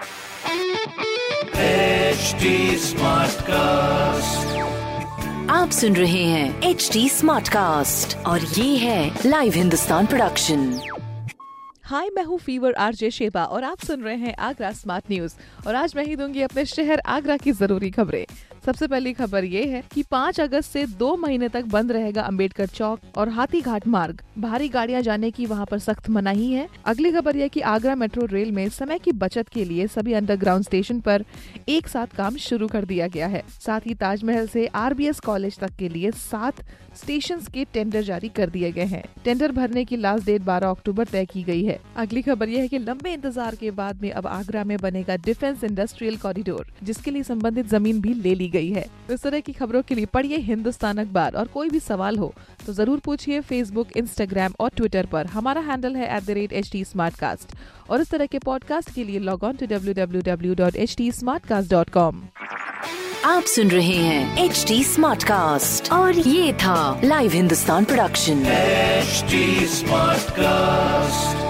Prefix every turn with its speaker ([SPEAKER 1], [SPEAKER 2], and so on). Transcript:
[SPEAKER 1] HD cast
[SPEAKER 2] आप सुन रहे हैं एच डी स्मार्ट कास्ट और ये है लाइव हिंदुस्तान प्रोडक्शन
[SPEAKER 3] हाय मैं हूँ फीवर आरजे शेबा और आप सुन रहे हैं आगरा स्मार्ट न्यूज़ और आज मैं ही दूँगी अपने शहर आगरा की ज़रूरी खबरें। सबसे पहली खबर ये है कि 5 अगस्त से दो महीने तक बंद रहेगा अंबेडकर चौक और हाथी घाट मार्ग। भारी गाड़ियाँ जाने की वहाँ पर सख्त मनाही है। अगली खबर यह कि आगरा मेट्रो रेल में समय की बचत के लिए सभी अंडरग्राउंड स्टेशन पर एक साथ काम शुरू कर दिया गया है। साथ ही ताजमहल से आरबीएस कॉलेज तक के लिए सात स्टेशन के टेंडर जारी कर दिए गए हैं। टेंडर भरने की लास्ट डेट 12 अक्टूबर तय की गई है। अगली खबर यह है कि लंबे इंतज़ार के बाद में अब आगरा में बनेगा डिफेंस इंडस्ट्रियल कॉरिडोर, जिसके लिए संबंधित ज़मीन भी ले ली गई है। तो इस तरह की खबरों के लिए पढ़िए हिंदुस्तान अखबार। और कोई भी सवाल हो तो ज़रूर पूछिए फेसबुक इंस्टाग्राम और ट्विटर पर। हमारा हैंडल है at the rate H T और इस तरह के पॉडकास्ट के लिए log on to W W W dot H T dot com
[SPEAKER 2] आप सुन रहे हैं एच डी स्मार्ट कास्ट और ये था live Hindustan production
[SPEAKER 1] HD Smartcast.